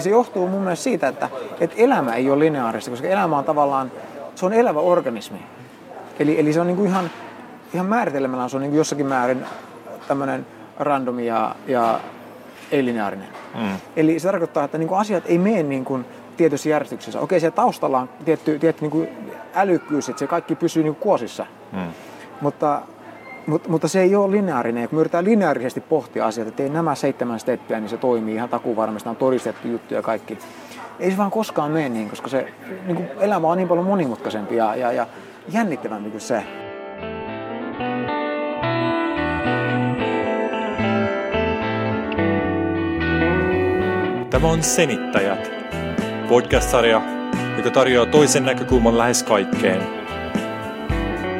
Se johtuu mun mielestä siitä, että, että elämä ei ole lineaarista, koska elämä on tavallaan, se on elävä organismi. Eli, eli se on niin kuin ihan, ihan määritelmällä se on niin kuin jossakin määrin tämmöinen randomi ja, ja ei-lineaarinen. Mm. Eli se tarkoittaa, että niin kuin asiat ei mene niin kuin tietyssä järjestyksessä. Okei, siellä taustalla on tietty, tietty niin kuin älykkyys, että se kaikki pysyy niin kuin kuosissa. Mm. Mutta, mutta, mutta se ei ole lineaarinen. kun me yritetään lineaarisesti pohtia asioita, että ei nämä seitsemän steppiä, niin se toimii ihan takuvarmasti, on todistettu juttu ja kaikki. Ei se vaan koskaan mene niin, koska se niin kuin elämä on niin paljon monimutkaisempi ja, ja, ja jännittävämpi kuin se. Tämä on Senittäjät, podcast-sarja, joka tarjoaa toisen näkökulman lähes kaikkeen.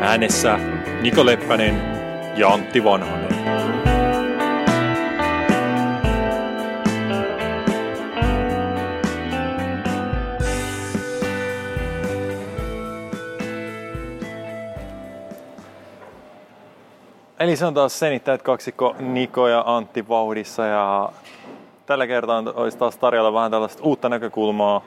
Äänessä Niko Leppänen ja Antti Vanhanen. Eli se on taas senittäjät kaksikko Niko ja Antti vauhdissa ja tällä kertaa olisi taas tarjolla vähän tällaista uutta näkökulmaa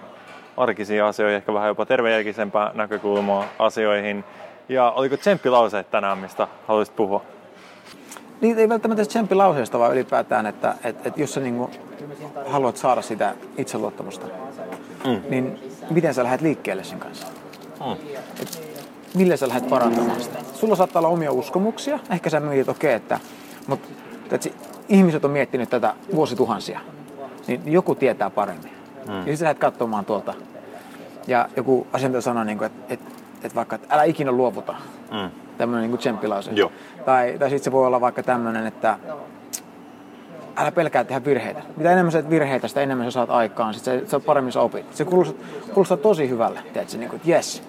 arkisiin asioihin, ehkä vähän jopa tervejärkisempää näkökulmaa asioihin. Ja oliko tsemppilauseet tänään, mistä haluaisit puhua? Niin ei välttämättä tsemppilauseesta, vaan ylipäätään, että, että, että jos sä niin haluat saada sitä itseluottamusta, mm. niin miten sä lähdet liikkeelle sen kanssa? Mm. Et, millä sä lähdet parantamaan sitä? Sulla saattaa olla omia uskomuksia, ehkä sä mietit, okei, okay, että, mutta että ihmiset on miettinyt tätä vuosituhansia, niin joku tietää paremmin. Mm. Ja sitten sä lähdet katsomaan tuolta. Ja joku asiantuntija sanoo, niin että, että, että vaikka, että älä ikinä luovuta. Mm. Tämmöinen niin tsemppilause. Joo. Tai, tai sitten se voi olla vaikka tämmöinen, että älä pelkää tehdä virheitä. Mitä enemmän sä virheitä, sitä enemmän sä saat aikaan. Sitten sä, sä paremmin sä opit. Se kuulostaa, kuulostaa tosi hyvälle, tiedätkö, niin kuin, että jes,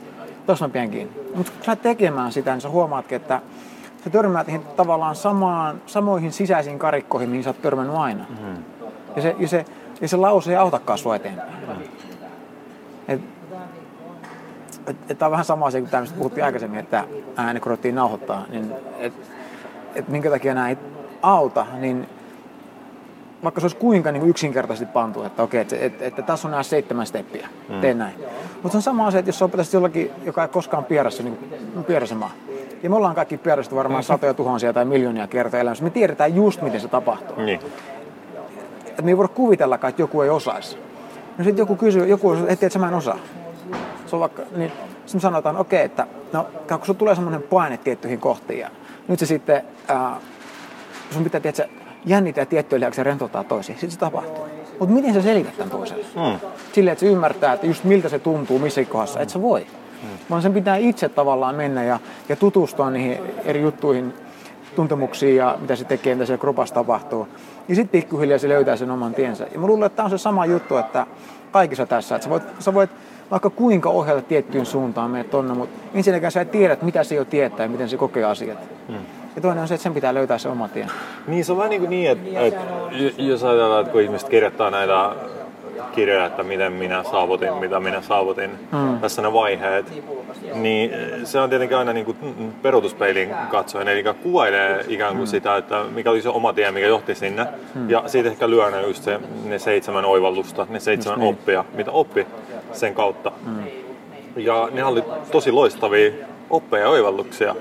tuossa mä pidän kiinni. Mutta kun sä tekemään sitä, niin sä huomaatkin, että sä törmäät tavallaan samaan, samoihin sisäisiin karikkoihin, mihin sä oot törmännyt aina. Mm. Ja, se, ja, se, ja se lause ei autakaan sua eteenpäin. Mm. Et tämä on vähän sama asia kuin tämä, mistä puhuttiin aikaisemmin, että ääni kun ruvettiin nauhoittaa, niin että et minkä takia nämä ei auta, niin vaikka se olisi kuinka niin yksinkertaisesti pantu, että okei, että, että, että tässä on nämä seitsemän steppiä, mm. tee näin. Mutta se on sama asia, että jos sä opetaisit jollakin, joka ei koskaan pierässä, niin pieräsemään, ja me ollaan kaikki pierästy varmaan mm. satoja tuhansia tai miljoonia kertaa elämässä. Me tiedetään just, miten se tapahtuu. Niin. Että me ei voida kuvitellakaan, että joku ei osaisi. No sitten joku kysyy, joku että sä mä en osaa. Se on vaikka, niin sitten sanotaan, okei, okay, että no, kun sulla tulee semmoinen paine tiettyihin kohtiin ja nyt se sitten, äh, sun pitää tiedätkö, jännittää tiettyjä lihaksi rentouttaa toisiin. Sitten se tapahtuu. Mutta miten sä selität tämän toiselle? Mm. Silleen, että se ymmärtää, että just miltä se tuntuu missä kohdassa. Et sä voi. Mm. Vaan sen pitää itse tavallaan mennä ja, ja tutustua niihin eri juttuihin, tuntemuksiin ja mitä se tekee, mitä siellä kropassa tapahtuu. Ja sitten pikkuhiljaa se löytää sen oman tiensä. Ja mä luulen, että tämä on se sama juttu, että kaikissa tässä, että sä voit, sä voit vaikka kuinka ohjata tiettyyn suuntaan menet tonne, mutta ensinnäkään sä et tiedä, mitä se jo tietää ja miten se kokee asiat. Hmm. Ja toinen on se, että sen pitää löytää se oma tie. Niin, se on vähän niin, kuin niin että, että jos ajatellaan, että kun ihmiset kirjoittaa näitä kirjoja, että miten minä saavutin, mitä minä saavutin, mm. tässä ne vaiheet, niin se on tietenkin aina niin kuin peruutuspeilin katsoen, eli kuvailee ikään kuin mm. sitä, että mikä oli se oma tie, mikä johti sinne, mm. ja siitä ehkä lyö ne just se, ne seitsemän oivallusta, ne seitsemän niin. oppia, mitä oppi sen kautta. Mm. Ja ne oli tosi loistavia oppeja ja oivalluksia,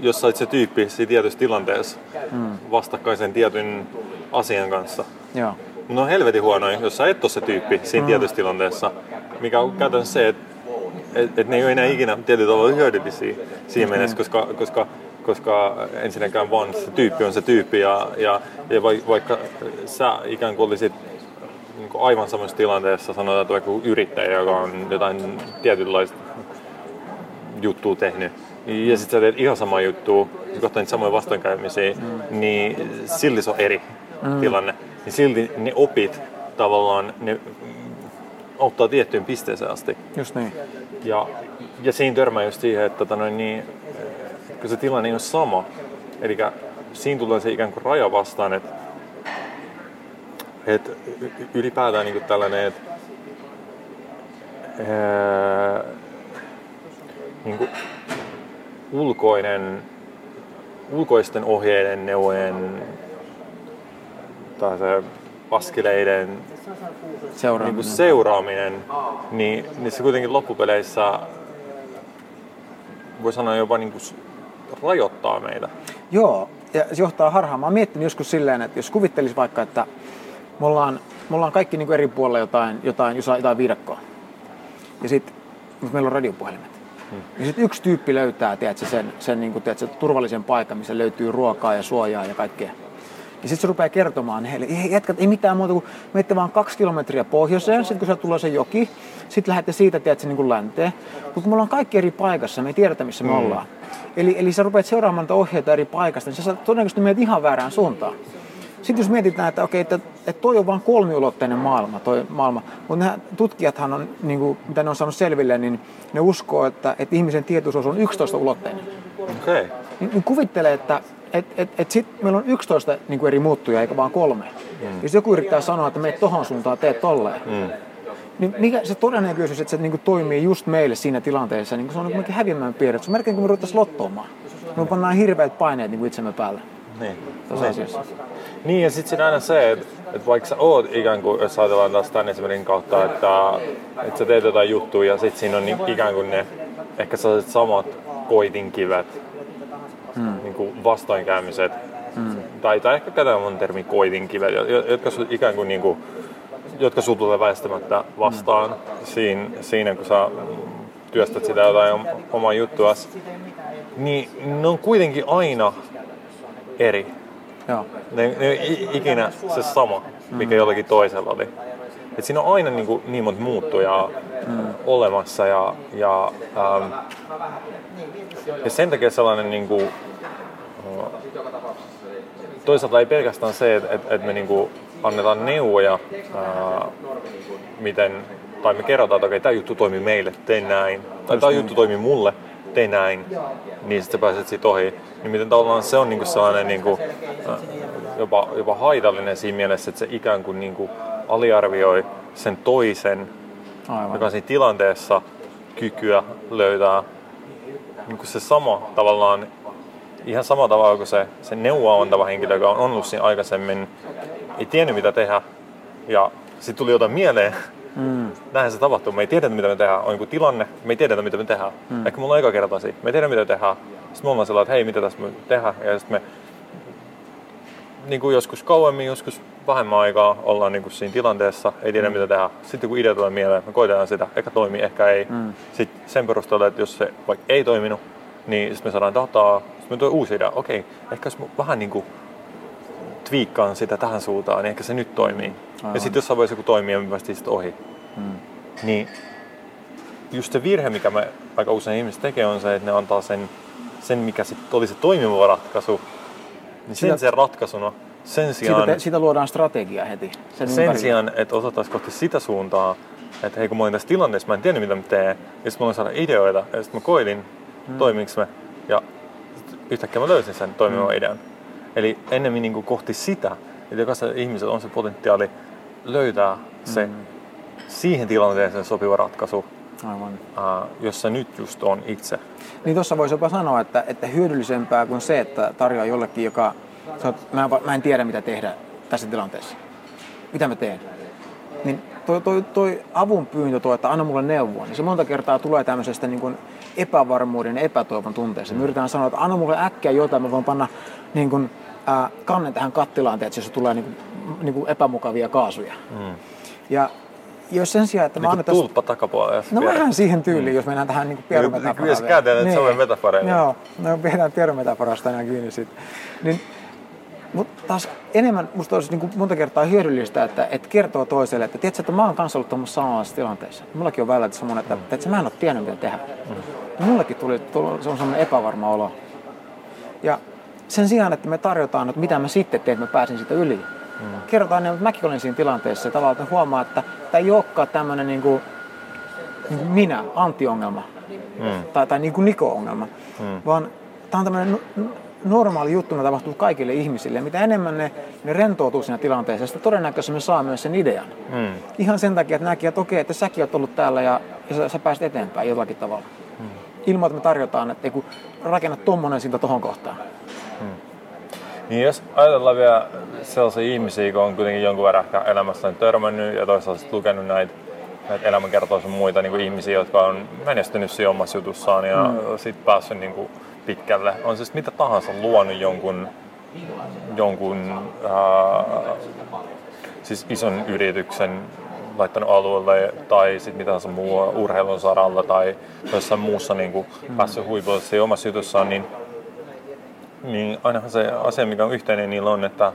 jos sait se tyyppi siinä tietyssä tilanteessa mm. vastakkaisen tietyn asian kanssa. Joo. Mutta on helvetin huonoin, jos sä et ole se tyyppi siinä mm. tietyssä tilanteessa, mikä on käytännössä se, että et, et ne ei ole enää ikinä tietyllä tavalla hyödyllisiä siinä mm. mielessä, koska, koska koska ensinnäkään vaan se tyyppi on se tyyppi ja, ja, ja vaikka sä ikään kuin olisit niin kuin aivan samassa tilanteessa, sanotaan, että vaikka yrittäjä, joka on jotain tietynlaista juttua tehnyt, ja sitten sä teet ihan sama juttu, sä kohtaa niitä samoja vastoinkäymisiä, mm. niin silti se on eri mm. tilanne. Niin silti ne opit tavallaan, ne auttaa tiettyyn pisteeseen asti. Just niin. Ja, ja siinä törmää just siihen, että tota noin, niin, kun se tilanne ei ole sama, eli siinä tulee se ikään kuin raja vastaan, että et ylipäätään niin tällainen, että niin ulkoinen, ulkoisten ohjeiden, neuvojen tai se askeleiden Seuraaminen. niin seuraaminen, niin, niin se kuitenkin loppupeleissä voi sanoa jopa niin kuin rajoittaa meitä. Joo, ja se johtaa harhaan. Mä oon miettinyt joskus silleen, että jos kuvittelisi vaikka, että me ollaan, me ollaan kaikki niin kuin eri puolilla jotain, jotain, jotain, jotain viidakkoa. Ja sitten meillä on radiopuhelimet. Hmm. Ja sitten yksi tyyppi löytää tiedätkö, sen, sen niin kuin, tiedätkö, turvallisen paikan, missä löytyy ruokaa ja suojaa ja kaikkea. Ja sitten se rupeaa kertomaan heille, ei, jätkät, ei mitään muuta kuin menette vaan kaksi kilometriä pohjoiseen, sitten kun se tulee se joki, sitten lähdette siitä tiedätkö, niin kuin länteen. Mutta kun me ollaan kaikki eri paikassa, me ei tiedetä missä me mm. ollaan. Eli, eli sä rupeat seuraamaan ohjeita eri paikasta, niin sä todennäköisesti menet ihan väärään suuntaan. Sitten jos mietitään, että okei, että, että toi on vain kolmiulotteinen maailma, toi maailma. mutta nämä tutkijathan on, niin kuin, mitä ne on saanut selville, niin ne uskoo, että, että ihmisen tietoisuus on 11-ulotteinen. Okei. Okay. Niin, kuvittele, että et, et, et sit meillä on 11 niin kuin eri muuttuja, eikä vaan kolme. Mm. Jos joku yrittää sanoa, että meet tohon suuntaan, teet tolleen. Mm. Niin mikä se todennäköisyys, että se niin kuin toimii just meille siinä tilanteessa, niin se on niin häviämään piirretty. Se on melkein kuin me ruvettaisiin lottoamaan. Me pannaan hirveät paineet niin kuin itsemme päälle. Niin. Niin. Niin, ja sitten siinä aina se, että, että vaikka sä oot ikään kuin, jos ajatellaan taas tämän esimerkin kautta, että, että sä teet jotain juttuja ja sitten siinä on niin, ikään kuin ne ehkä sellaiset samat koitinkivet, hmm. niin kuin vastoinkäymiset, hmm. tai, tai ehkä käytetään mun termi koitinkivet, jotka ikään kuin, niin kuin jotka sulla tulee väistämättä vastaan hmm. siinä, siinä, kun sä työstät sitä jotain omaa juttua, niin ne on kuitenkin aina eri. Joo. Ne, ne on ikinä se sama, mikä mm. jollakin toisella oli. Et siinä on aina niin, kuin, niin monta muuttujaa mm. olemassa ja, ja, ähm, ja sen takia sellainen niin kuin, äh, toisaalta ei pelkästään se, että, että, että me niin kuin annetaan neuvoja, ää, äh, miten, tai me kerrotaan, että okei, tämä juttu toimii meille, tee näin, tai tämä juttu toimii mulle, tee näin, niin sitten pääset siitä ohi. Niin miten tavallaan se on niinku sellainen niinku, äh, jopa, jopa haitallinen siinä mielessä, että se ikään kuin niinku aliarvioi sen toisen, Aivan. joka on siinä tilanteessa kykyä löytää niinku se sama tavallaan, ihan sama tavalla kuin se, se neuvoa antava henkilö, joka on ollut siinä aikaisemmin, ei tiennyt mitä tehdä, ja sitten tuli jotain mieleen, Mm. Näinhän se tapahtuu. Me ei tiedetä, mitä me tehdään. On joku tilanne, me ei tiedetä, mitä me tehdään. Mm. Ehkä mulla on eka kerta Me ei tiedä, mitä me tehdään. Sitten me ollaan sellainen, että hei, mitä tässä me tehdään. Ja sitten me niin kuin joskus kauemmin, joskus vähemmän aikaa ollaan niin kuin siinä tilanteessa, ei tiedä mm. mitä tehdään. Sitten kun idea tulee mieleen, me koitetaan sitä, ehkä toimii, ehkä ei. Mm. Sitten sen perusteella, että jos se vaikka ei toiminut, niin sitten me saadaan dataa, sitten me tulee uusi idea, okei, ehkä jos vähän niin kuin twiikkaan sitä tähän suuntaan, niin ehkä se nyt toimii. Aivan. Ja sitten jossain vaiheessa kun toimii, niin päästiin sitten ohi. Hmm. Niin just se virhe, mikä me aika usein ihmiset tekee, on se, että ne antaa sen, sen mikä sitten oli se toimiva ratkaisu, niin sen sen ratkaisuna sen sijaan... Siitä, te, siitä luodaan strategia heti. Sen, sen sijaan, että osattaisiin kohti sitä suuntaa, että hei kun mä olin tässä tilanteessa, mä en tiennyt mitä mä teen, ja sitten mä olin saada ideoita, ja sitten mä koilin, hmm. toimiks me, ja yhtäkkiä mä löysin sen toimivan hmm. idean. Eli ennemmin niin kuin kohti sitä, että jokaisella ihmisellä on se potentiaali löytää se mm. siihen tilanteeseen sopiva ratkaisu, Aivan. Uh, jossa nyt just on itse. Niin tuossa voisi jopa sanoa, että, että hyödyllisempää kuin se, että tarjoaa jollekin, joka mä, mä en tiedä mitä tehdä tässä tilanteessa. Mitä mä teen? Niin toi, toi, toi avun pyyntö, toi, että anna mulle neuvoa, niin se monta kertaa tulee tämmöisestä niin kuin epävarmuuden ja epätoivon tunteesta. Me yritetään sanoa, että anna mulle äkkiä jotain, mä voin panna niin kuin, äh, kannen tähän kattilaan, että jos tulee niin kuin, niin kuin epämukavia kaasuja. Mm. Ja jos sen sijaan, että niin annetaan... tulppa takapuolella. No vähän siihen tyyliin, mm. jos mennään tähän niin pierumetaforaan. Kyllä se käytetään niin. Suomen metaforeja. Joo, no pidetään pierumetaforasta enää kiinni sitten. Niin, mutta taas enemmän musta olisi niin monta kertaa hyödyllistä, että, että kertoo toiselle, että tiedätkö, että mä oon kanssa ollut tuommoisessa samanlaisessa tilanteessa. Mullakin on välillä semmoinen, että, mm. että mä en ole tiennyt mitä tehdä. Mm. Mullekin tuli, tuli se on semmoinen epävarma olo. Ja sen sijaan, että me tarjotaan, että mitä mä sitten teen, että mä pääsin siitä yli. Mm. Kerrotaan, että mäkin olin siinä tilanteessa ja tavallaan huomaa, että tämä ei olekaan tämmöinen niin kuin, minä, antiongelma mm. tai, tai niin kuin Niko-ongelma, mm. vaan tämä on tämmöinen normaali juttu, mitä tapahtuu kaikille ihmisille. Mitä enemmän ne, ne rentoutuu siinä tilanteessa, sitä todennäköisesti me saa myös sen idean. Mm. Ihan sen takia, että näkee, että okei, että säkin oot ollut täällä ja, ja sä, sä pääset eteenpäin jollakin tavalla. Mm. Ilman, että me tarjotaan, että ei kun rakenna tommonen siitä tohon kohtaan. Niin jos ajatellaan vielä sellaisia ihmisiä, kun on kuitenkin jonkun verran ehkä elämässään törmännyt ja toisaalta lukenut näitä, näitä elämänkertoisia muita niin kuin ihmisiä, jotka on menestynyt siinä omassa jutussaan ja mm. sitten päässyt niin kuin pitkälle. On siis mitä tahansa luonut jonkun, jonkun ää, siis ison yrityksen laittanut alueelle tai sitten mitä tahansa muu urheilun saralla tai jossain muussa niin kuin mm. päässyt huipulle omassa jutussaan, niin niin ainahan se asia, mikä on yhteinen niillä on, että,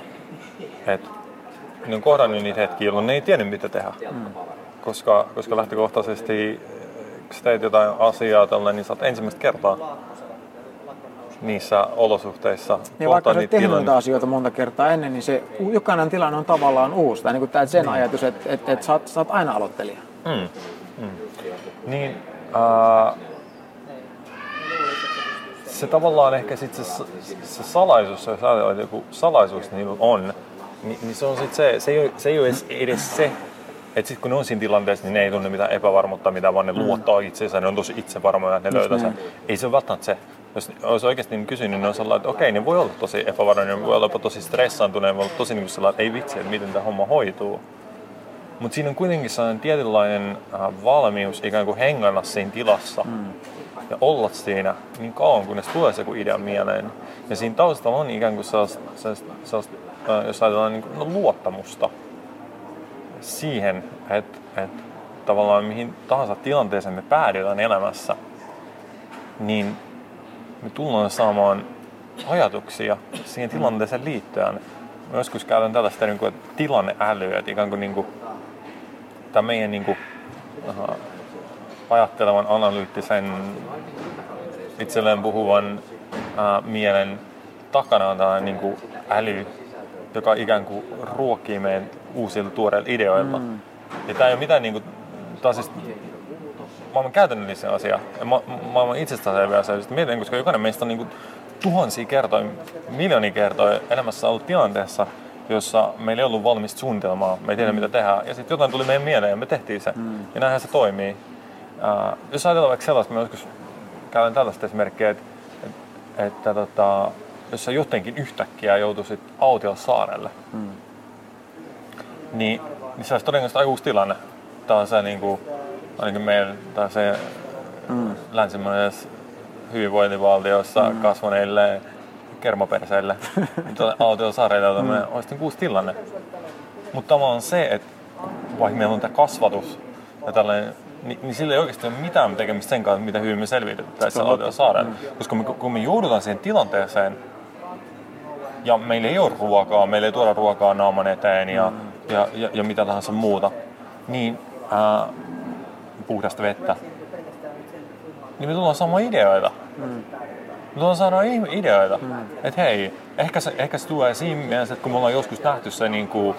että ne on kohdannut niitä hetkiä, jolloin ne ei tiennyt mitä tehdä. Mm. Koska, koska lähtökohtaisesti, kun sä teet jotain asiaa tällä, niin sä oot ensimmäistä kertaa niissä olosuhteissa. Niin vaikka sä tehnyt asioita monta kertaa ennen, niin se jokainen tilanne on tavallaan uusi. Tai niin kuin tämä sen mm. ajatus, että, että, että sä, oot, sä oot aina aloittelija. Mm. Mm. Niin, äh, se tavallaan ehkä sit se, se salaisuus, jos ajatellaan, joku salaisuus niin on, niin, niin se on sit se, se ei ole, se ei ole edes, edes se, että sitten kun ne on siinä tilanteessa, niin ne ei tunne mitään epävarmuutta, mitä vaan ne mm. luottaa itseensä, ne on tosi itsevarmoja, että ne löytää sen. Ei se ole välttämättä se. Jos olisi oikeasti niin kysynyt, niin ne on sellainen, että okei, ne voi olla tosi epävarmoja, ne voi olla tosi stressaantuneet, voi olla tosi niin sellainen, että ei vitsi, että miten tämä homma hoituu. Mutta siinä on kuitenkin sellainen tietynlainen äh, valmius ikään kuin hengana siinä tilassa. Mm ja olla siinä niin kauan, kunnes tulee se joku idea mieleen. Ja siinä taustalla on ikään kuin sellaista, sellaista, sellaista jos ajatellaan niin kuin, no, luottamusta siihen, että, että tavallaan mihin tahansa tilanteeseen me päädytään elämässä, niin me tullaan saamaan ajatuksia siihen tilanteeseen liittyen. Mä joskus käytän tällaista niin kuin, tilanneälyä, että ikään kuin, niin kuin tämä meidän niin kuin, ajattelevan, analyyttisen, itselleen puhuvan ää, mielen takana on tällainen niin kuin äly, joka ikään kuin ruokkii meidän uusilla tuoreilla ideoilla. Mm. Ja tämä ei ole mitään, niin kuin, tämä on siis maailman käytännöllisen asia ja ma- maailman itsestäänselviä asia. Mietin, koska jokainen meistä on niin kuin, tuhansia kertoja, miljoonia kertoja elämässä ollut tilanteessa, jossa meillä ei ollut valmista suunnitelmaa, me ei tiedä mm. mitä tehdä, ja sitten jotain tuli meidän mieleen ja me tehtiin se. Mm. Ja näinhän se toimii. Uh, jos ajatellaan vaikka sellaista, mä joskus käyn tällaista esimerkkiä, että, että, että tota, jos sä jotenkin yhtäkkiä joutuisit saarelle, mm. niin, niin se olisi todennäköisesti aika uusi tilanne. Tämä on se niin kuin, ainakin meidän, tämä se mm. länsimaisessa hyvinvointivaltiossa mm. kasvaneille kermaperseille, niin saarelle mm. olisi niin uusi tilanne. Mutta tavallaan se, että vaikka meillä on tämä kasvatus ja tällainen niin, niin sillä ei oikeasti ole mitään tekemistä sen kanssa, mitä hyvin me selvitetään tässä saarella. Mm. Koska me, kun me joudutaan siihen tilanteeseen, ja meillä ei ole ruokaa, meillä ei tuoda ruokaa naaman eteen ja, mm. ja, ja, ja mitä tahansa muuta, niin ää, puhdasta vettä, niin me tullaan saamaan ideoita. Mm. Me tullaan saada ideoita. Mm. Että hei, ehkä se, ehkä se tulee siinä mielessä, että kun me ollaan joskus nähty se niin kuin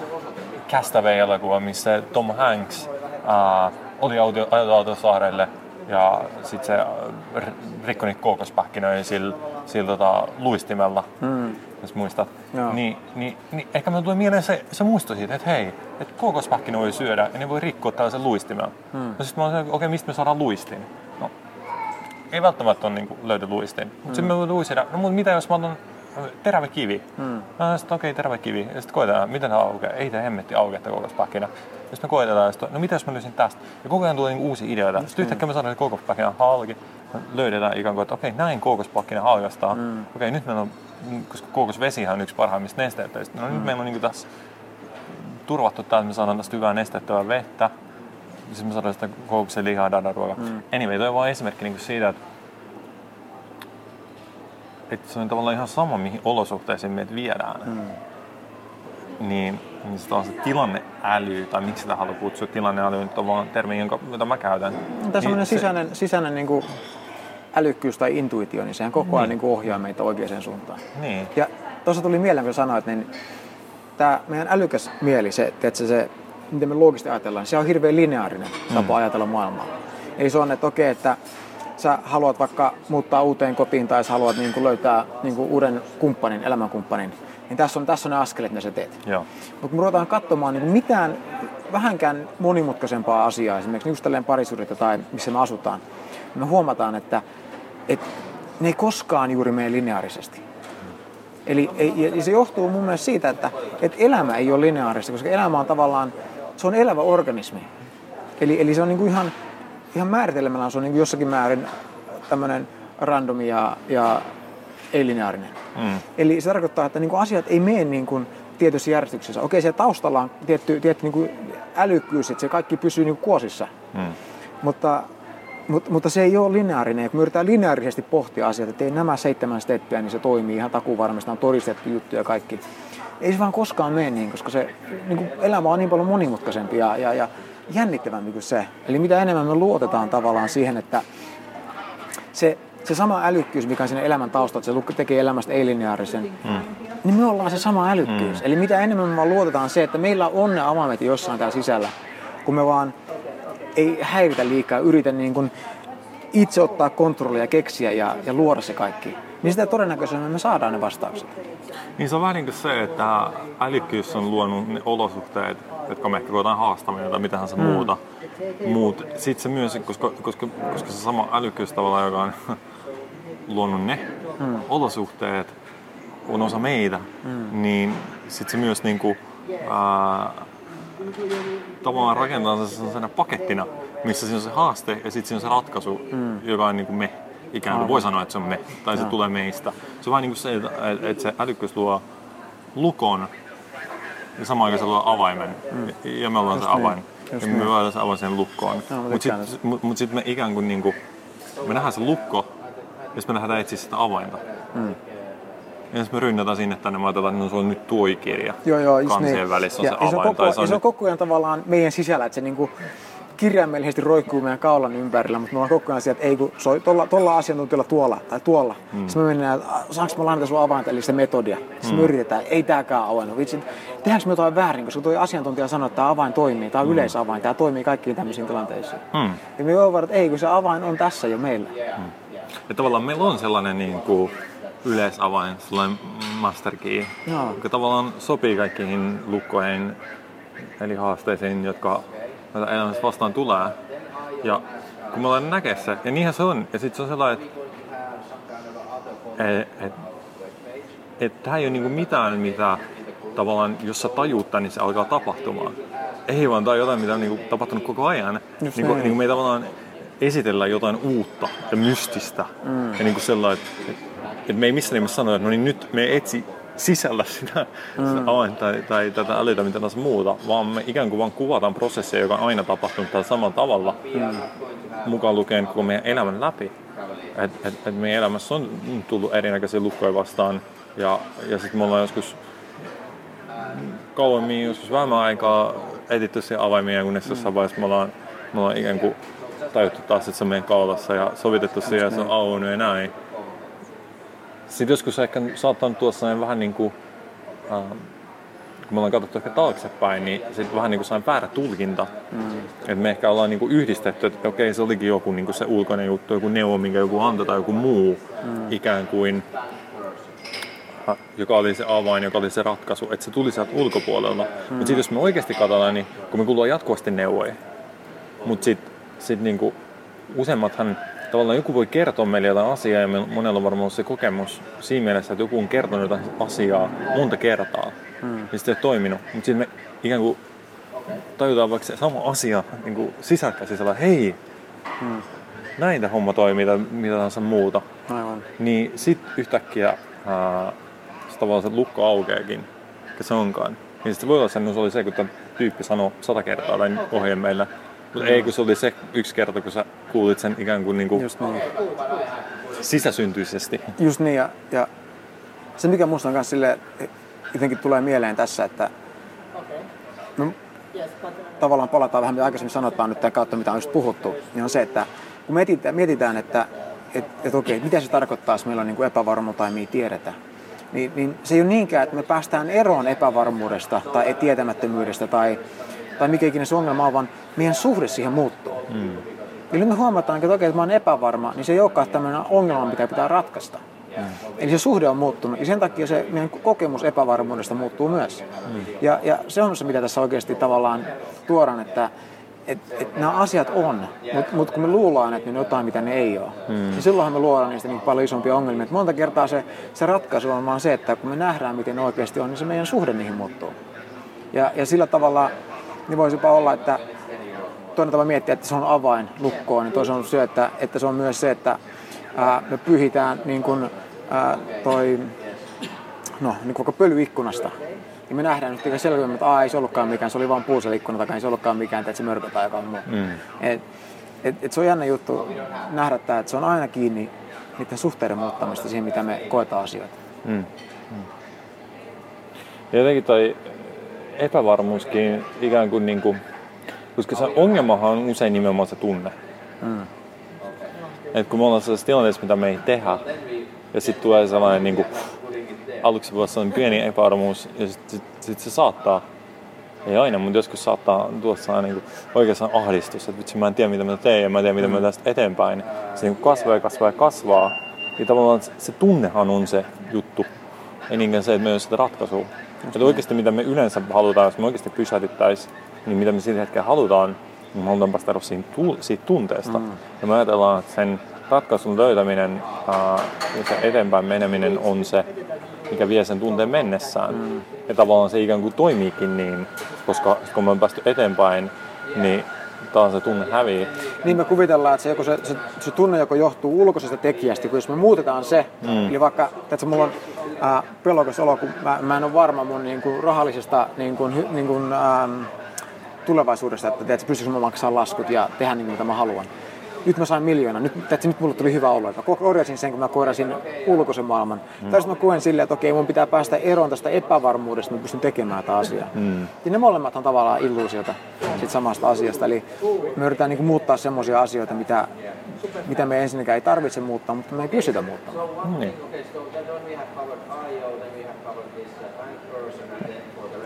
Castaway-elokuva, missä Tom Hanks ää, oli auto, saarelle ja sitten se äh, rikkoi niitä kookospähkinöitä sillä, sillä tota, luistimella, mm. jos muistat. Niin, niin, niin, ehkä me tuli mieleen se, se muisto siitä, että hei, että kookospähkinö voi syödä ja ne voi rikkoa tällaisen luistimella. Mm. No sitten mä olin okei, okay, mistä me saadaan luistin? No, ei välttämättä ole niin löydy luistin. Mutta mm. sitten me voi luistida, no mutta mitä jos mä otan terävä kivi. Mm. No, sitten okei, okay, terävä kivi. Ja sitten koetaan, miten tämä aukeaa. Ei tämä hemmetti aukea kokouspähkinä. Ja sitten me koetetaan, ja sit, no mitä jos mä löysin tästä? Ja koko ajan tulee niinku uusia ideoita. Sitten yhtäkkiä me saadaan kokouspähkinä halki. Me löydetään ikään kuin, että okei, okay, näin kookospähkinä halkastaa. Mm. Okei, okay, nyt meillä on, koska kookosvesi on yksi parhaimmista nesteitä. No mm. nyt meillä on niin tässä turvattu tämä, että me saadaan tästä hyvää nestettyä vettä. Siis me saadaan sitä kookoksen lihaa, dada ruokaa. Mm. Anyway, toi on vain esimerkki niin siitä, että että se on tavallaan ihan sama, mihin olosuhteisiin meitä viedään. Mm. Niin, niin se on se tilanneäly, tai miksi sitä haluaa kutsua tilanneäly, nyt on vaan termi, jonka, jota mä käytän. Tämä niin se, sisäinen, sisäinen niin kuin älykkyys tai intuitio, niin sehän koko ajan niin. Niin ohjaa meitä oikeaan suuntaan. Niin. Ja tuossa tuli mieleen, kun sanoit, niin tämä meidän älykäs mieli, se, että se, miten me loogisesti ajatellaan, se on hirveän lineaarinen tapa mm. ajatella maailmaa. Eli se on, että okei, että sä haluat vaikka muuttaa uuteen kotiin tai sä haluat niin kuin löytää niin kuin uuden kumppanin, elämänkumppanin, niin tässä on, tässä on ne askelet, mitä sä teet. Mutta kun ruvetaan katsomaan niin mitään vähänkään monimutkaisempaa asiaa, esimerkiksi just tälleen parisuudetta tai missä me asutaan, niin me huomataan, että, että ne ei koskaan juuri mene lineaarisesti. Eli ja se johtuu mun mielestä siitä, että, että elämä ei ole lineaarista, koska elämä on tavallaan, se on elävä organismi. Eli, eli se on niin kuin ihan, ihan määritelmällä se on niin jossakin määrin tämmöinen random ja, ja ei-lineaarinen. Mm. Eli se tarkoittaa, että niin kuin asiat ei mene niin kuin tietyssä järjestyksessä. Okei, siellä taustalla on tietty, tietty niin kuin älykkyys, että se kaikki pysyy niin kuin kuosissa. Mm. Mutta, mutta, mutta se ei ole lineaarinen. Ja kun me yritetään lineaarisesti pohtia asioita, että ei nämä seitsemän steppiä, niin se toimii ihan takuvarmasti, on todistettu juttu ja kaikki. Ei se vaan koskaan mene niin, koska se niin kuin elämä on niin paljon monimutkaisempi ja, ja, ja jännittävämpi kuin se. Eli mitä enemmän me luotetaan tavallaan siihen, että se, se sama älykkyys, mikä on siinä elämän taustalla, että se tekee elämästä ei-lineaarisen, mm. niin me ollaan se sama älykkyys. Mm. Eli mitä enemmän me vaan luotetaan se, että meillä on ne avaimet jossain täällä sisällä, kun me vaan ei häiritä liikaa, yritä niin kuin itse ottaa kontrollia, keksiä ja, ja luoda se kaikki, niin sitä todennäköisemmin me saadaan ne vastaukset. Niin se on vähän niin kuin se, että älykkyys on luonut ne olosuhteet, jotka me ehkä ruvetaan haastamaan tai mitähän se mm. muuta. Muut. Sitten se myös, koska, koska, koska se sama älykkyys tavallaan, joka on luonut ne mm. olosuhteet, on osa meitä, mm. niin sitten se myös niin kuin, ää, tavallaan rakentaa se sellaisena pakettina, missä siinä on se haaste ja sitten siinä on se ratkaisu, mm. joka on niin kuin me. Ikään kuin voi sanoa, että se on me, tai se tulee meistä. Se on vähän niin kuin se, että, että se älykkyys luo lukon ja samaan aikaan se luo avaimen. Mm. Ja me ollaan Just se niin. avain. Just ja me niin. voidaan se avain sen lukkoon. No, mutta sitten mut, mut sit me ikään kuin, niin kuin me nähdään se lukko, ja sitten me lähdetään etsiä sitä avainta. Mm. Ja jos me rynnätään sinne tänne, mä ajatellaan, että no, se on nyt tuo kirja. Joo, joo, kansien niin. välissä on ja, se avain. Se on, koko, tai se on, se on koko ajan tavallaan meidän sisällä, että se niinku kirjaimellisesti roikkuu meidän kaulan ympärillä, mutta me ollaan koko ajan sieltä, että ei kun soi tuolla, tuolla asiantuntijalla tuolla tai tuolla. Mm. Sitten me mennään, että saanko mä lainata sun avainta, eli sitä metodia. Sitten mm. me yritetään, ei tääkään avain. Vitsi, tehdäänkö me jotain väärin, koska tuo asiantuntija sanoo, että tämä avain toimii, tämä on mm. yleisavain, tämä toimii kaikkiin tämmöisiin tilanteisiin. Mm. Ja me voidaan että ei kun se avain on tässä jo meillä. Mm. Ja tavallaan meillä on sellainen niin kuin yleisavain, sellainen master key, no. joka tavallaan sopii kaikkiin lukkoihin, eli haasteisiin, jotka mitä elämässä vastaan tulee. Ja kun me ollaan näkee se, ja niinhän se on. Ja sitten se on sellainen, että et, et, et tämä ei ole niinku mitään, mitä tavallaan, jos sä tajuutta, niin se alkaa tapahtumaan. Ei vaan, tämä on jotain, mitä on niinku tapahtunut koko ajan. Just niinku, niin. niinku me ei tavallaan esitellä jotain uutta ja mystistä. Mm. Ja niinku sellainen, että et, et me ei missään nimessä sano, että no niin nyt me etsi sisällä sitä, mm. sitä tai, tai tätä älytä mitä taas muuta, vaan me ikään kuin vaan kuvataan prosessia, joka on aina tapahtunut tällä samalla tavalla, mm. mukaan lukien koko meidän elämän läpi. Että et, et meidän elämässä on tullut erinäköisiä lukkoja vastaan ja, ja sitten me ollaan joskus kauemmin, joskus vähemmän aikaa etitty siihen avaimia, kunnes mm. jossain vaiheessa me ollaan, me ollaan ikään kuin tajuttu taas, että se on meidän kaulassa ja sovitettu siihen ja se on auennut ja näin. Sitten joskus ehkä saattanut tuossa vähän niin kuin, äh, kun me ollaan katsottu ehkä taaksepäin, niin sitten vähän niin kuin sain väärä tulkinta. Mm. Että me ehkä ollaan niin kuin yhdistetty, että okei se olikin joku niin kuin se ulkoinen juttu, joku neuvo, minkä joku antoi tai joku muu mm. ikään kuin äh, joka oli se avain, joka oli se ratkaisu, että se tuli sieltä ulkopuolelta. Mm. Mutta sitten jos me oikeasti katsotaan, niin kun me kuullaan jatkuvasti neuvoja, mutta sitten sit niinku, useimmathan tavallaan joku voi kertoa meille jotain asiaa ja monella on varmaan se kokemus siinä mielessä, että joku on kertonut jotain asiaa monta kertaa hmm. ja sitten ei toiminut. Mutta sitten me ikään kuin tajutaan vaikka se sama asia niin kuin sisältä hei, hmm. näin tämä homma toimii tai mitä tahansa muuta. Aivan. Niin sitten yhtäkkiä ää, se tavallaan se lukko aukeakin, mikä se onkaan. Niin sitten voi olla se, se oli se, kun tämä tyyppi sanoi sata kertaa tai ohjeen meillä, mutta ei, kun se oli se yksi kerta, kun sä kuulit sen ikään kuin, niin kuin Just niin. sisäsyntyisesti. Just niin, ja, ja se mikä musta on myös sille jotenkin tulee mieleen tässä, että no, tavallaan palataan vähän mitä aikaisemmin sanotaan nyt tämän kautta, mitä on just puhuttu, niin on se, että kun mietitään, mietitään että et, et okei, mitä se tarkoittaa, jos meillä on niin epävarmuutta tai me ei tiedetä, niin, niin se ei ole niinkään, että me päästään eroon epävarmuudesta tai tietämättömyydestä tai tai mikä ikinä se ongelma on, vaan meidän suhde siihen muuttuu. Mm. Eli nyt me huomataan, että okei, että mä oon epävarma, niin se ei olekaan tämmöinen ongelma, mitä pitää ratkaista. Mm. Eli se suhde on muuttunut ja sen takia se meidän kokemus epävarmuudesta muuttuu myös. Mm. Ja, ja se on se, mitä tässä oikeasti tavallaan tuodaan, että et, et nämä asiat on, mutta mut kun me luullaan, että ne on jotain, mitä ne ei ole, mm. niin silloinhan me luodaan niistä niin paljon isompia ongelmia. Et monta kertaa se, se ratkaisu on vaan se, että kun me nähdään, miten ne oikeasti on, niin se meidän suhde niihin muuttuu. Ja, ja sillä tavalla niin voisipa olla, että toinen tapa miettiä, että se on avain lukkoon, niin toisaalta on se, että, että se on myös se, että ää, me pyhitään niin kuin, ää, toi, no, niin koko pölyikkunasta. Ja me nähdään nyt selvemmin, että Aa, ei se ollutkaan mikään, se oli vain puuselikkuna tai ei se ollutkaan mikään, että se mörkö tai joku muu. Mm. Et, et, et se on jännä juttu nähdä tämä, että se on aina kiinni niiden suhteiden muuttamista siihen, mitä me koetaan asioita. Mm. Mm. Jotenkin toi epävarmuuskin ikään kuin, niin kuin koska se ongelmahan on usein nimenomaan se tunne. Mm. Et kun me ollaan sellaisessa tilanteessa, mitä me ei tehdä, ja sitten tulee sellainen niin kuin, aluksi voi olla pieni epävarmuus, ja sitten sit, sit se saattaa, ei aina, mutta joskus saattaa tulla sellainen niin oikeastaan ahdistus, että vitsi mä en tiedä mitä mä teen ja mä en tiedä mitä mä tästä eteenpäin. Se niin kasvaa ja kasvaa ja kasvaa. Ja tavallaan se tunnehan on se juttu, ei niinkään se, että me ei ole sitä ratkaisua. Että oikeasti mitä me yleensä halutaan, jos me oikeasti pysähdyttäisiin, niin mitä me sillä hetkellä halutaan, niin me halutaan päästä eroon siitä tunteesta. Mm. Ja me ajatellaan, että sen ratkaisun löytäminen ää, ja se eteenpäin meneminen on se, mikä vie sen tunteen mennessään. Mm. Ja tavallaan se ikään kuin toimiikin niin, koska kun me on päästy eteenpäin, niin taas se tunne hävii. Niin me kuvitellaan, että se, joko se, se, se tunne joko johtuu ulkoisesta tekijästä, kun jos me muutetaan se, mm. eli vaikka, että mulla on äh, pelokas olo, kun mä, mä en ole varma mun niin kuin, rahallisesta niin kuin, niin kuin, ähm, tulevaisuudesta, että tiedätkö, pystyisikö mä maksaa laskut ja tehdä niin mitä mä haluan. Nyt mä sain miljoona, nyt, tiedätkö, nyt mulle tuli hyvä olo. Mä korjasin sen, kun mä korjasin ulkoisen maailman. Mm. Tai mä koen silleen, että okei, mun pitää päästä eroon tästä epävarmuudesta, mä pystyn tekemään tätä asiaa. Mm. Ja ne molemmat on tavallaan illuusiota sit samasta asiasta. Eli me yritetään niin muuttaa semmoisia asioita, mitä, mitä me ensinnäkään ei tarvitse muuttaa, mutta me ei pystytä muuttamaan. Mm.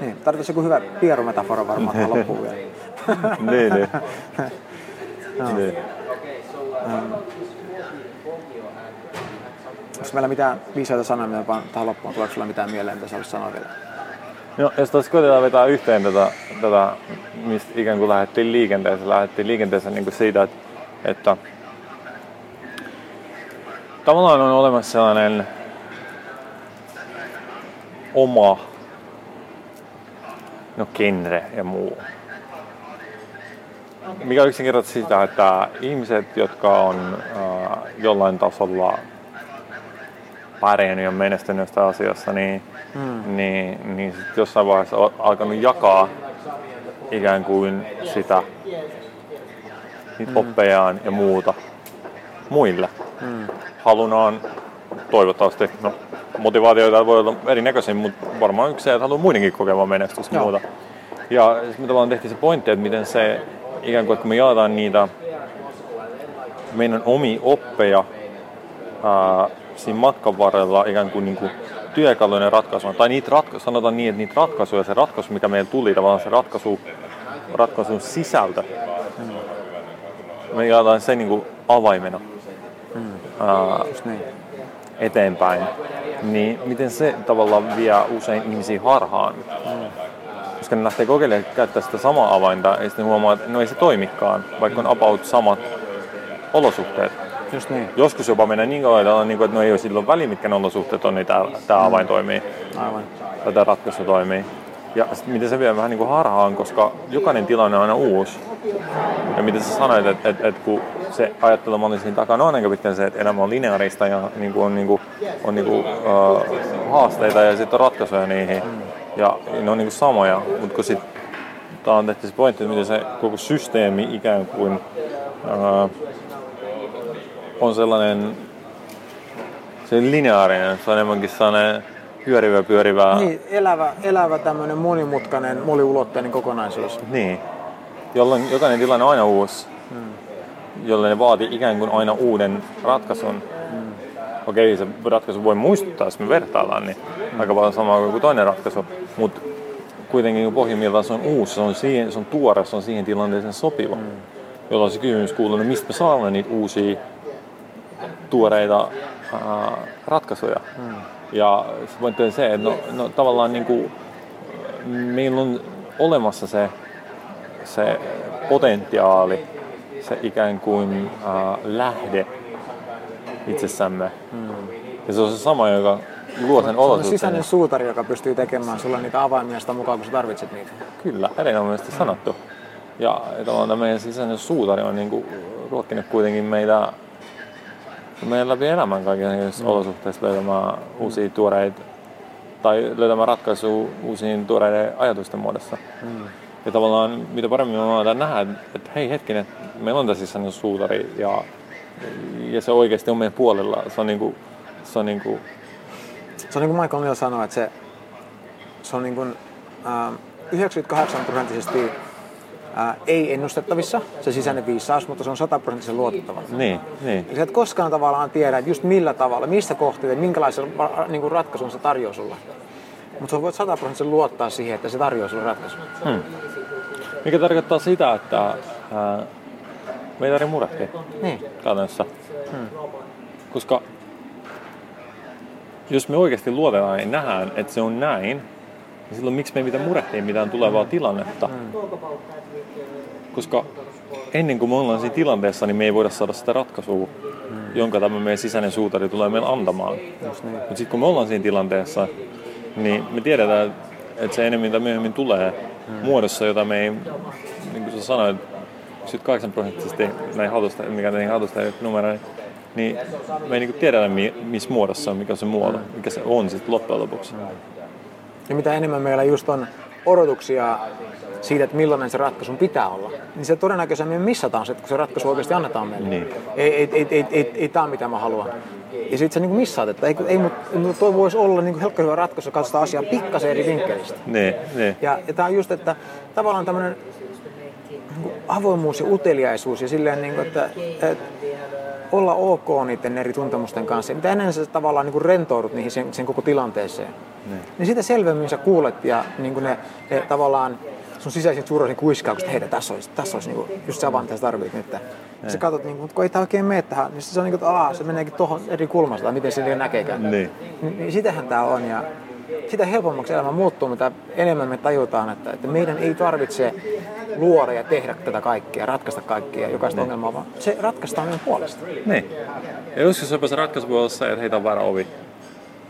Niin, tarvitsisi joku hyvä pierumetafora varmaan loppuun vielä. niin, niin. no. niin. Onko meillä mitään viisaita sanoja, mitä vaan tähän loppuun? Tuleeko sulla mitään mieleen, mitä sä haluaisit sanoa vielä? No, jos taas koitetaan vetää yhteen tätä, tätä, mistä ikään kuin lähdettiin liikenteeseen, lähdettiin liikenteeseen niin siitä, että, että tavallaan on olemassa sellainen oma no genre ja muu. Mikä yksinkertaisesti sitä, että ihmiset, jotka on äh, jollain tasolla pärjännyt ja menestynyt jostain asiassa, niin, hmm. niin, niin sit jossain vaiheessa on alkanut jakaa ikään kuin sitä, niitä hmm. oppejaan ja muuta muille. Hmm. Halunaan toivottavasti, no motivaatioita voi olla erinäköisiä, mutta varmaan yksi se, että haluaa muidenkin kokemaan menestystä ja muuta. Ja me tavallaan tehtiin se pointti, että miten se ikään kuin, että kun me jaetaan niitä meidän omi oppeja ää, siinä matkan varrella ikään kuin, niin kuin työkalujen ratkaisuna, tai niitä ratka- sanotaan niin, että niitä ratkaisuja, se ratkaisu, mikä meillä tuli, tavallaan se ratkaisu, ratkaisun sisältö, mm. me jaetaan se niin kuin avaimena mm. ää, niin. eteenpäin niin miten se tavallaan vie usein ihmisiä harhaan. Mm. Koska ne lähtee kokeilemaan käyttää sitä samaa avainta ja sitten huomaa, että no ei se toimikaan, vaikka on about samat olosuhteet. Just niin. Joskus jopa menee niin kauan, niin että no ei ole silloin väliä, mitkä ne olosuhteet on, niin tämä, tämä mm. avain toimii. Aivan. Tai tämä ratkaisu toimii. Ja miten se vie vähän niin kuin harhaan, koska jokainen tilanne on aina uusi. Ja miten sä sanoit, että, että, että kun se ajattelumalli siinä takana on aika pitkään se, että elämä on lineaarista ja niin kuin on, niin kuin, on niin kuin, uh, haasteita ja sitten on ratkaisuja niihin. Mm. Ja ne on niin kuin samoja, mutta kun sitten tämä on tehty se pointti, että miten se koko systeemi ikään kuin uh, on sellainen se lineaarinen, se on enemmänkin sellainen pyörivä, pyörivää. Niin, elävä, elävä tämmöinen monimutkainen, moniulotteinen kokonaisuus. Niin, jolloin jokainen tilanne on aina uusi jolle ne vaatii ikään kuin aina uuden ratkaisun. Mm. Okei, se ratkaisu voi muistuttaa, jos me vertaillaan, niin mm. aika paljon samaa kuin toinen ratkaisu, mutta kuitenkin pohjimmiltaan se on uusi, se on, siihen, se on tuore, se on siihen tilanteeseen sopiva. Mm. Jolloin se kysymys kuuluu, no mistä me saamme niitä uusia tuoreita ää, ratkaisuja. Mm. Ja se pointti on se, että no, no tavallaan niin kuin, meillä on olemassa se, se potentiaali, se ikään kuin äh, lähde itsessämme. Mm. Ja se on se sama, joka luo sen olosuhteen. Se on sisäinen suutari, joka pystyy tekemään sulle niitä avaimia sitä mukaan, kun sä tarvitset niitä. Kyllä, erinomaisesti sanottu. Ja tavallaan meidän sisäinen suutari on niin kuin ruokkinut kuitenkin meitä meidän läpi elämän kaikissa mm. olosuhteissa löytämään uusia tuoreita tai löytämään ratkaisuja uusiin tuoreiden ajatusten muodossa. Mm. Ja tavallaan mitä paremmin me voidaan nähdä, että, että hei hetkinen, meillä on tässä sisäinen suutari ja, ja se oikeasti on meidän puolella. Se on niinku, se on niinku... Se on niin kuin Michael Neal sanoi, että se, se on niin kuin, äh, 98 prosenttisesti ää, ei ennustettavissa, se sisäinen viisaus, mutta se on sataprosenttisen luotettava. Niin, niin. Eli sä et koskaan tavallaan tiedä, että just millä tavalla, missä kohtaa ja minkälaisen niin kuin ratkaisun se tarjoaa sulle. Mutta sä voit sataprosenttisen luottaa siihen, että se tarjoaa sulle ratkaisun. Hmm. Mikä tarkoittaa sitä, että ää, me ei tarvitse murehtia niin. käytännössä. Hmm. Koska jos me oikeasti luotetaan ja nähdään, että se on näin, niin silloin miksi me ei mitään murehtia mitään tulevaa tilannetta? Hmm. Koska ennen kuin me ollaan siinä tilanteessa, niin me ei voida saada sitä ratkaisua, hmm. jonka tämä meidän sisäinen suutari tulee meille antamaan. Niin. Mutta sitten kun me ollaan siinä tilanteessa, niin me tiedetään, että se enemmän tai myöhemmin tulee hmm. muodossa, jota me ei, niin kuin sä sanoit, 8 prosenttisesti näin hautusta, mikä näihin hautusta numeroihin, niin me ei niin tiedetä, missä muodossa on, mikä se muoto, mikä se on sitten loppujen lopuksi. Ja mitä enemmän meillä just on odotuksia siitä, että millainen se ratkaisun pitää olla, niin se todennäköisemmin missataan se, kun se ratkaisu oikeasti annetaan meille. Niin. Ei, ei, ei, ei, ei, ei tämä mitä mä haluan. Ja sitten sä niin missaat, että ei, ei mutta toi voisi olla niin helkka hyvä ratkaisu, katsotaan asiaa pikkasen eri vinkkelistä. Niin, niin. Ja, ja tämä on just, että tavallaan tämmöinen niin avoimuus ja uteliaisuus ja silleen, niin kuin, että, että olla ok niiden eri tuntemusten kanssa. Mitä enemmän sä tavallaan niin kuin rentoudut niihin sen, sen koko tilanteeseen, ne. niin sitä selvemmin sä kuulet ja niin kuin ne, ne tavallaan sun sisäisin suuroisin kuiskaa, että hei, tässä olisi, tässä olisi niin kuin, just se avain, mitä sä tarvitset nyt. Ja sä katsot, niin kuin, mutta kun ei tämä oikein mene tähän, niin se on niin kuin, että se meneekin tuohon eri kulmasta, tai miten se näkeekään. Niin. Niin, niin sitähän tämä on. Ja sitä helpommaksi elämä muuttuu, mitä enemmän me tajutaan, että, että meidän ei tarvitse luoda ja tehdä tätä kaikkea, ratkaista kaikkia, jokaista niin. ongelmaa, vaan se ratkaistaan meidän puolesta. Niin. Ja joskus jopa se ratkaisu voi olla se, että heitä on väärä ovi.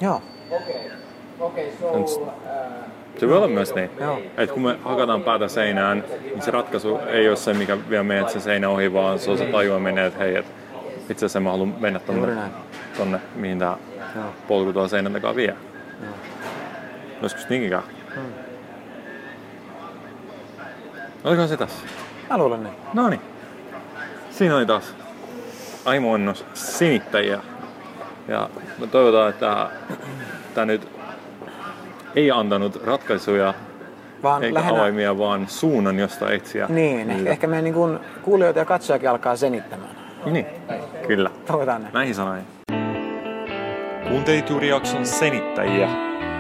Joo. Se voi olla myös niin, että kun me hakataan päätä seinään, niin se ratkaisu ei ole se, mikä vie meidät se seinä ohi, vaan se on se tajua menee, että hei, et itse asiassa mä haluan mennä tonne, tonne mihin tämä polku tuolla seinän takaa vie. Niinkin käy. Hmm. Oliko se tässä? Mä luulen niin. No niin. Siinä oli taas aimoannos sinittäjiä. Ja me toivotaan, että tämä nyt ei antanut ratkaisuja vaan eikä lähinnä... avaimia, vaan suunnan, josta etsiä. Niin, ehkä, ehkä meidän niin kuin kuulijoita ja katsojakin alkaa senittämään. Niin, kyllä. Toivotaan ne. Näihin sanoin. Kuuntelit juuri jakson senittäjiä.